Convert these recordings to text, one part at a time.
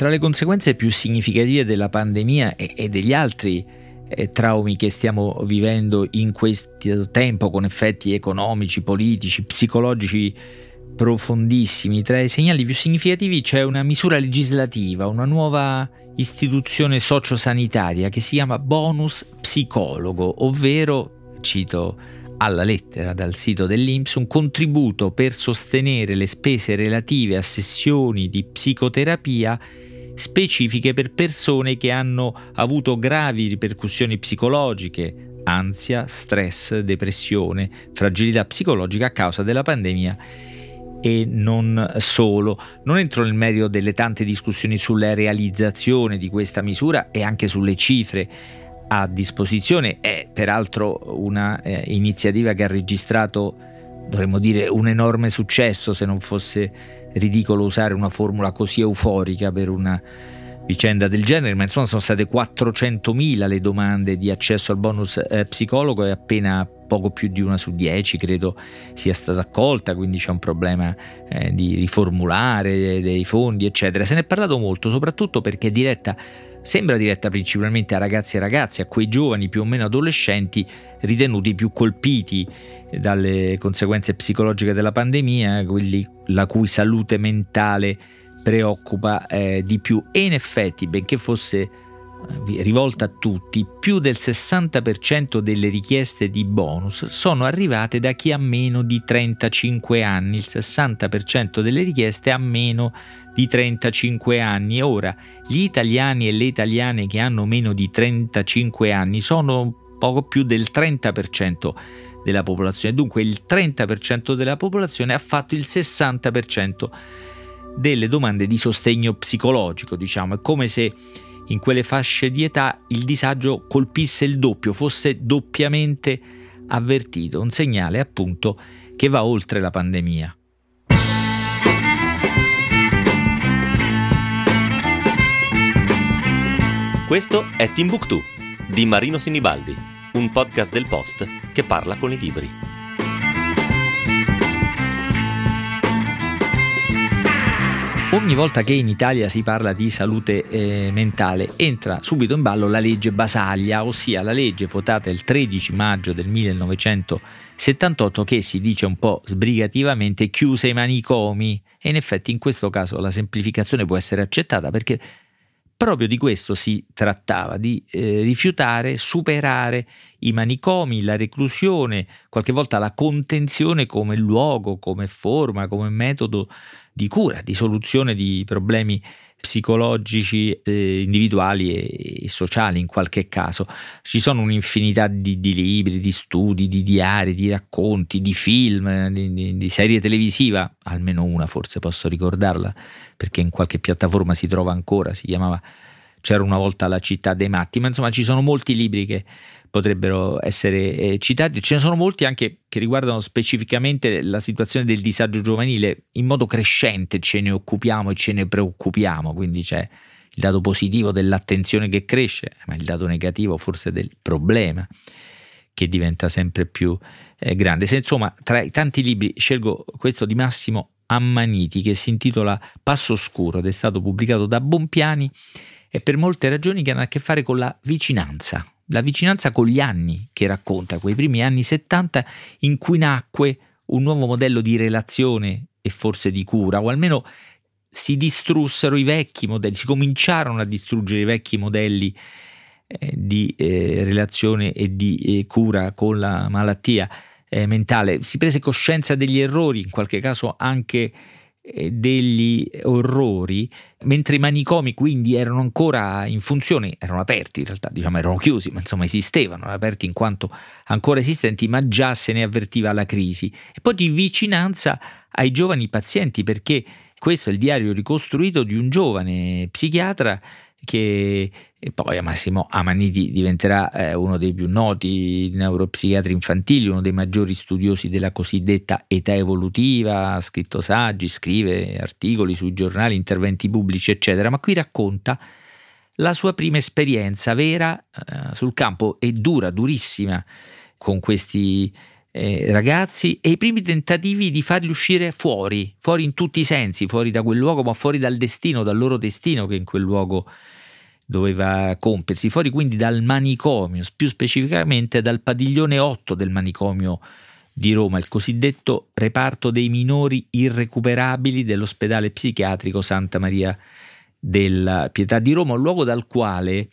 Tra le conseguenze più significative della pandemia e, degli altri eh, traumi che stiamo vivendo in questo tempo con effetti economici, politici, psicologici profondissimi, tra i segnali più significativi c'è una misura legislativa, una nuova istituzione sociosanitaria che si chiama bonus psicologo, ovvero, cito alla lettera dal sito dell'Inps, un contributo per sostenere le spese relative a sessioni di psicoterapia specifiche per persone che hanno avuto gravi ripercussioni psicologiche, ansia, stress, depressione, fragilità psicologica a causa della pandemia e non solo. Non entro nel merito delle tante discussioni sulla realizzazione di questa misura e anche sulle cifre a disposizione. È peraltro una eh, che ha registrato, dovremmo dire, un enorme successo se non fosse ridicolo usare una formula così euforica per una vicenda del genere, ma insomma sono state 400.000 le domande di accesso al bonus eh, psicologo e appena poco più di una su dieci credo sia stata accolta, quindi c'è un problema eh, di riformulare dei fondi, eccetera. Se ne è parlato molto, soprattutto perché è diretta, sembra diretta principalmente a ragazzi e ragazze, a quei giovani più o meno adolescenti ritenuti più colpiti dalle conseguenze psicologiche della pandemia, quelli la cui salute mentale preoccupa eh, di più. E in effetti benché fosse rivolta a tutti, più del 60% delle richieste di bonus sono arrivate da chi ha meno di 35 anni, il 60% delle richieste ha meno di 35 anni. Ora, gli italiani e le italiane che hanno meno di 35 anni sono poco più del 30% della popolazione, dunque il 30% della popolazione ha fatto il 60% delle domande di sostegno psicologico, diciamo, è come se in quelle fasce di età il disagio colpisse il doppio, fosse doppiamente avvertito, un segnale appunto che va oltre la pandemia. Questo è Timbuktu di Marino Sinibaldi, un podcast del Post che parla con i libri. Ogni volta che in Italia si parla di salute eh, mentale entra subito in ballo la legge Basaglia, ossia la legge votata il 13 maggio del 1978 che si dice un po' sbrigativamente chiuse i manicomi. E in effetti in questo caso la semplificazione può essere accettata perché proprio di questo si trattava, di eh, rifiutare, superare i manicomi, la reclusione, qualche volta la contenzione come luogo, come forma, come metodo di cura, di soluzione di problemi psicologici eh, individuali e, e, sociali in qualche caso. Ci sono un'infinità di, di, libri, di studi, di diari, di racconti, di film, di, di, di, serie televisiva, almeno una forse posso ricordarla perché in qualche piattaforma si trova ancora, si chiamava C'era una volta la città dei matti, ma insomma ci sono molti libri che potrebbero essere eh, citati. Ce ne sono molti anche che riguardano specificamente la situazione del disagio giovanile. In modo crescente ce ne occupiamo e ce ne preoccupiamo, quindi c'è il dato positivo dell'attenzione che cresce, ma il dato negativo forse del problema che diventa sempre più eh, grande. Se insomma tra i tanti libri scelgo questo di Massimo Ammaniti che si intitola Passo Oscuro ed è stato pubblicato da Bompiani e per molte ragioni che hanno a che fare con la vicinanza, la vicinanza con gli anni che racconta, quei primi anni 70 in cui nacque un nuovo modello di relazione e forse di cura, o almeno si distrussero i vecchi modelli, si cominciarono a distruggere i vecchi modelli eh, di eh, relazione e di eh, cura con la malattia eh, mentale. Si prese coscienza degli errori, in qualche caso anche degli orrori, mentre i manicomi quindi erano ancora in funzione, erano aperti in realtà, diciamo erano chiusi, ma insomma esistevano, erano aperti in quanto ancora esistenti, ma già se ne avvertiva la crisi. E poi di vicinanza ai giovani pazienti, perché questo è il diario ricostruito di un giovane psichiatra che poi Massimo Amaniti diventerà eh, uno dei più noti neuropsichiatri infantili, uno dei maggiori studiosi della cosiddetta età evolutiva, ha scritto saggi, scrive articoli sui giornali, interventi pubblici, eccetera, ma qui racconta la sua prima esperienza vera eh, sul campo e dura, durissima, con questi eh, ragazzi e i primi tentativi di farli uscire fuori, fuori in tutti i sensi, fuori da quel luogo, ma fuori dal destino, dal loro destino che in quel luogo doveva compiersi, fuori quindi dal manicomio, più specificamente dal padiglione 8 del manicomio di Roma, il cosiddetto reparto dei minori irrecuperabili dell'ospedale psichiatrico Santa Maria della Pietà di Roma, un luogo dal quale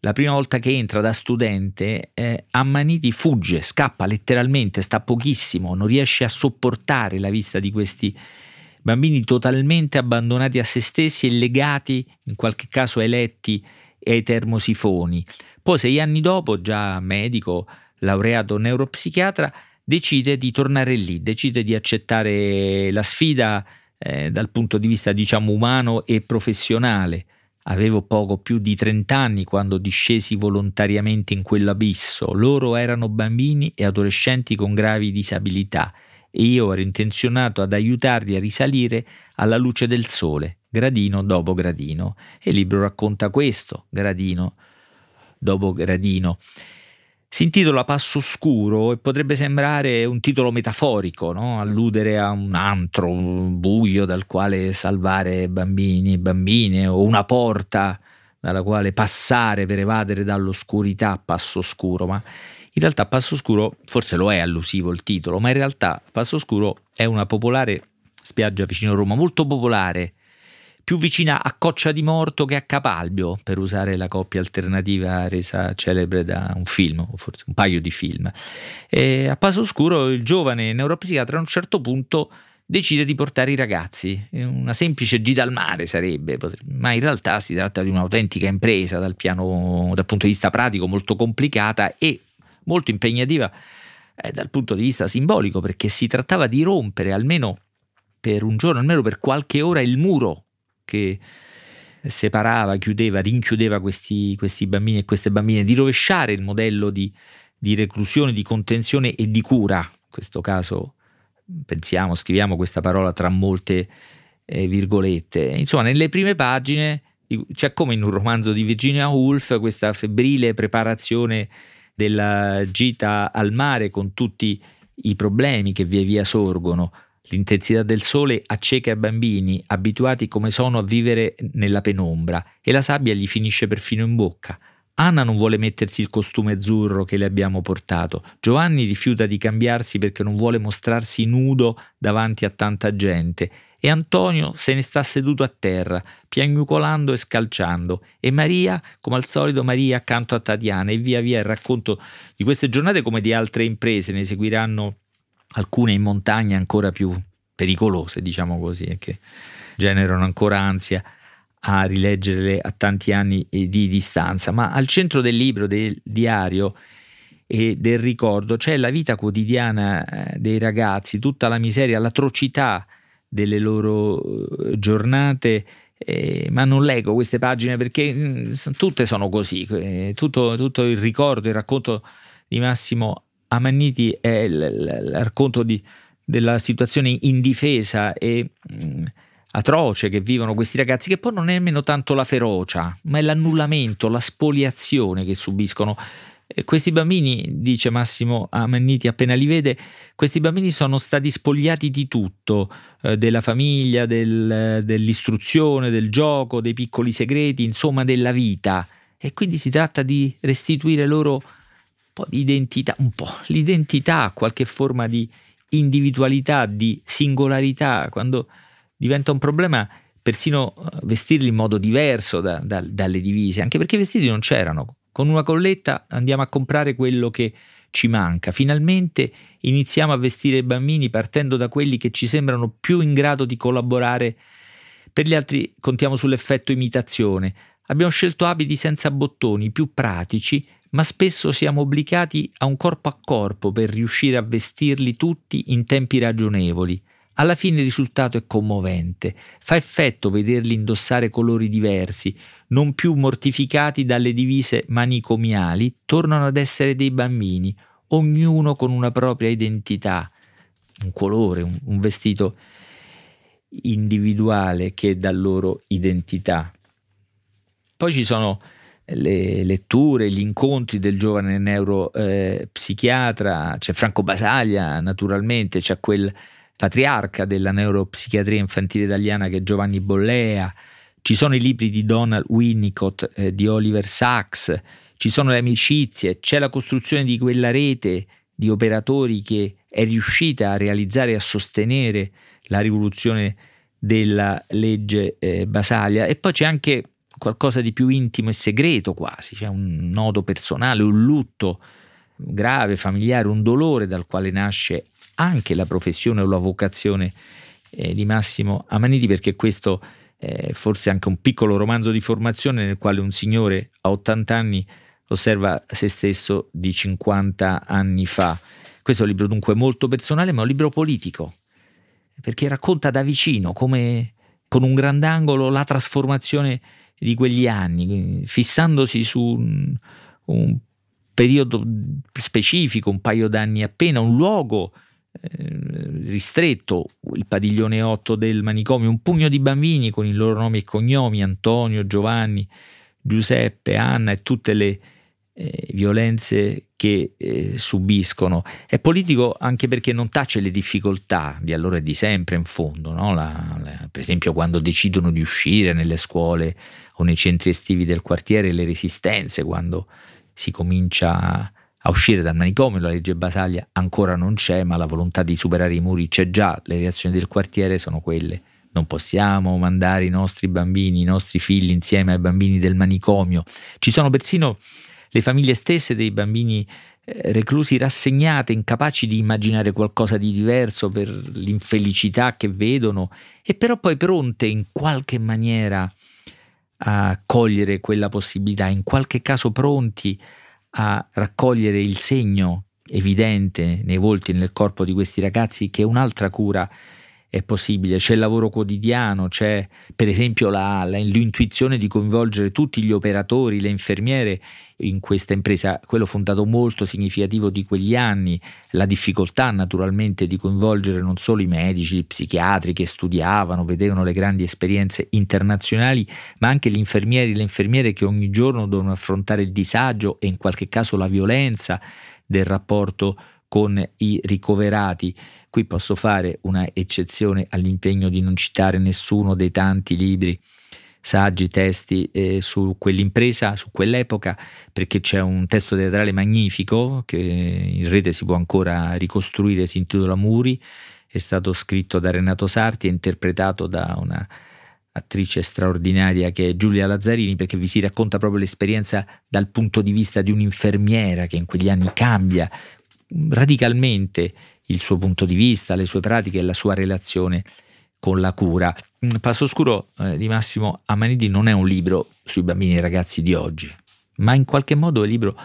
la prima volta che entra da studente, eh, Ammaniti fugge, scappa letteralmente, sta pochissimo, non riesce a sopportare la vista di questi bambini totalmente abbandonati a se stessi e legati, in qualche caso eletti ai termosifoni. Poi sei anni dopo, già medico, laureato neuropsichiatra, decide di tornare lì, decide di accettare la sfida eh, dal punto di vista diciamo umano e professionale Avevo poco più di 30 anni quando discesi volontariamente in quell'abisso. Loro erano bambini e adolescenti con gravi disabilità e io ero intenzionato ad aiutarli a risalire alla luce del sole, gradino dopo gradino. E il libro racconta questo, gradino dopo gradino. Si intitola Passo Scuro e potrebbe sembrare un titolo metaforico, no? alludere a un antro un buio dal quale salvare bambini e bambine o una porta dalla quale passare per evadere dall'oscurità Passo Scuro, ma in realtà Passo Scuro forse lo è allusivo il titolo, ma in realtà Passo Scuro è una popolare spiaggia vicino a Roma, molto popolare, più vicina a Coccia di Morto che a Capalbio, per usare la coppia alternativa resa celebre da un film, o forse un paio di film. E a Passo Oscuro il giovane neuropsichiatra a un certo punto decide di portare i ragazzi, una semplice gita al mare sarebbe, ma in realtà si tratta di un'autentica impresa dal, piano, dal punto di vista pratico molto complicata e molto impegnativa eh, dal punto di vista simbolico, perché si trattava di rompere almeno per un giorno, almeno per qualche ora, il muro che separava, chiudeva, rinchiudeva questi, questi bambini e queste bambine, di rovesciare il modello di, di reclusione, di contenzione e di cura. In questo caso pensiamo, scriviamo questa parola tra molte eh, virgolette. Insomma, nelle prime pagine, c'è come in un romanzo di Virginia Woolf, questa febbrile preparazione della gita al mare con tutti i problemi che via via sorgono, L'intensità del sole acceca i bambini, abituati come sono a vivere nella penombra, e la sabbia gli finisce perfino in bocca. Anna non vuole mettersi il costume azzurro che le abbiamo portato. Giovanni rifiuta di cambiarsi perché non vuole mostrarsi nudo davanti a tanta gente. E Antonio se ne sta seduto a terra, piagnucolando e scalciando. E Maria, come al solito, Maria accanto a Tatiana. E via via il racconto di queste giornate come di altre imprese ne seguiranno alcune in montagna ancora più pericolose, diciamo così, che generano ancora ansia a rileggerle a tanti anni di distanza. Ma al centro del libro, del diario e del ricordo c'è la vita quotidiana eh, dei ragazzi, tutta la miseria, l'atrocità delle loro eh, giornate. Eh, ma non leggo queste pagine perché mh, mm, tutte sono così, eh, tutto, tutto il ricordo, il racconto di Massimo Amanniti è il, il racconto di, della situazione indifesa e mh, mm, atroce che vivono questi ragazzi, che poi non è nemmeno tanto la ferocia, ma è l'annullamento, la spoliazione che subiscono. E questi bambini, dice Massimo Amanniti appena li vede, questi bambini sono stati spogliati di tutto, eh, della famiglia, del, dell'istruzione, del gioco, dei piccoli segreti, insomma della vita. E quindi si tratta di restituire loro po' di identità, un po' l'identità, qualche forma di individualità, di singolarità, quando diventa un problema persino eh, vestirli in modo diverso da, da, dalle divise, anche perché i vestiti non c'erano. Con una colletta andiamo a comprare quello che ci manca. Finalmente iniziamo a vestire i bambini partendo da quelli che ci sembrano più in grado di collaborare. Per gli altri contiamo sull'effetto imitazione. Abbiamo scelto abiti senza bottoni, più pratici, ma spesso siamo obbligati a un corpo a corpo per riuscire a vestirli tutti in tempi ragionevoli. Alla fine il risultato è commovente. Fa effetto vederli indossare colori diversi, non più mortificati dalle divise manicomiali, tornano ad essere dei bambini, ognuno con una propria identità, un colore, un, un vestito individuale che dà loro identità. Poi ci sono le letture, gli incontri del giovane neuropsichiatra, eh, c'è Franco Basaglia naturalmente, c'è quel patriarca della neuropsichiatria infantile italiana che è Giovanni Bollea, ci sono i libri di Donald Winnicott, eh, di Oliver Sacks, ci sono le amicizie, c'è la costruzione di quella rete di operatori che è riuscita a realizzare e a sostenere la rivoluzione della legge eh, Basaglia e poi c'è anche qualcosa di più intimo e segreto quasi, c'è un nodo personale, un lutto grave, familiare, un dolore dal quale nasce anche la professione o la vocazione eh, di Massimo Amaniti perché questo è forse anche un piccolo romanzo di formazione nel quale un signore a 80 anni osserva se stesso di 50 anni fa. Questo è un libro dunque molto personale ma è un libro politico perché racconta da vicino come con un grandangolo la trasformazione di quegli anni, fissandosi su un, un periodo specifico, un paio d'anni appena, un luogo eh, ristretto, il padiglione 8 del manicomio, un pugno di bambini con i loro nomi e cognomi, Antonio, Giovanni, Giuseppe, Anna e tutte le eh, violenze che eh, subiscono. È politico anche perché non tace le difficoltà di allora e di sempre in fondo, no? la, la, per esempio quando decidono di uscire nelle scuole o nei centri estivi del quartiere, le resistenze, quando si comincia a uscire dal manicomio, la legge Basaglia ancora non c'è, ma la volontà di superare i muri c'è già, le reazioni del quartiere sono quelle. Non possiamo mandare i nostri bambini, i nostri figli insieme ai bambini del manicomio. Ci sono persino le famiglie stesse dei bambini eh, reclusi rassegnate, incapaci di immaginare qualcosa di diverso per l'infelicità che vedono e però poi pronte in qualche maniera a cogliere quella possibilità, in qualche caso pronti a raccogliere il segno evidente nei volti e nel corpo di questi ragazzi che un'altra cura è possibile, c'è il lavoro quotidiano, c'è per esempio la, la, l'intuizione di coinvolgere tutti gli operatori, le infermiere in questa impresa, quello fu un dato molto significativo di quegli anni, la difficoltà naturalmente di coinvolgere non solo i medici, i psichiatri che studiavano, vedevano le grandi esperienze internazionali, ma anche gli infermieri e le infermiere che ogni giorno devono affrontare il disagio e in qualche caso la violenza del rapporto con i ricoverati. Qui posso fare una eccezione all'impegno di non citare nessuno dei tanti libri, saggi, testi eh, su quell'impresa, su quell'epoca, perché c'è un testo teatrale magnifico che in rete si può ancora ricostruire, si intitola Muri, è stato scritto da Renato Sarti e interpretato da una attrice straordinaria che è Giulia Lazzarini perché vi si racconta proprio l'esperienza dal punto di vista di un'infermiera che in quegli anni cambia radicalmente il suo punto di vista, le sue pratiche e la sua relazione con la cura. Passo Oscuro eh, di Massimo Amanidi non è un libro sui bambini e ragazzi di oggi, ma in qualche modo è un libro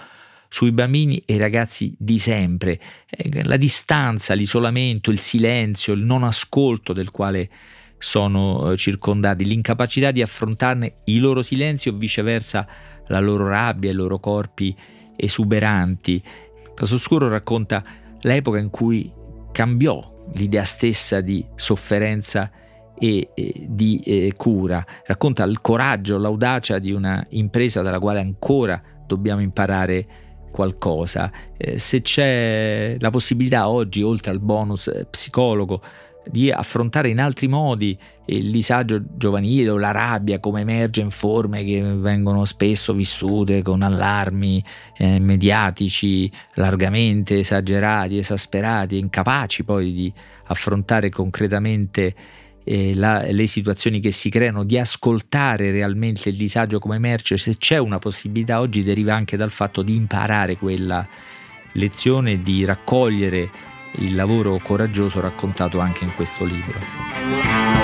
sui bambini e ragazzi di sempre. Eh, la distanza, l'isolamento, il silenzio, il non ascolto del quale sono eh, circondati, l'incapacità di affrontarne i loro silenzi o viceversa la loro rabbia, i loro corpi esuberanti. Passo Oscuro racconta l'epoca in cui cambiò l'idea stessa di sofferenza e, e di eh, cura, racconta il coraggio, l'audacia di una impresa dalla quale ancora dobbiamo imparare qualcosa. Eh, se c'è la possibilità oggi, oltre al bonus eh, psicologo, di affrontare in altri modi il disagio giovanile o la rabbia come emerge in forme che vengono spesso vissute con allarmi eh, mediatici largamente esagerati, esasperati, incapaci poi di affrontare concretamente eh, la, le situazioni che si creano, di ascoltare realmente il disagio come emerge, se c'è una possibilità oggi deriva anche dal fatto di imparare quella lezione, di raccogliere il lavoro coraggioso raccontato anche in questo libro.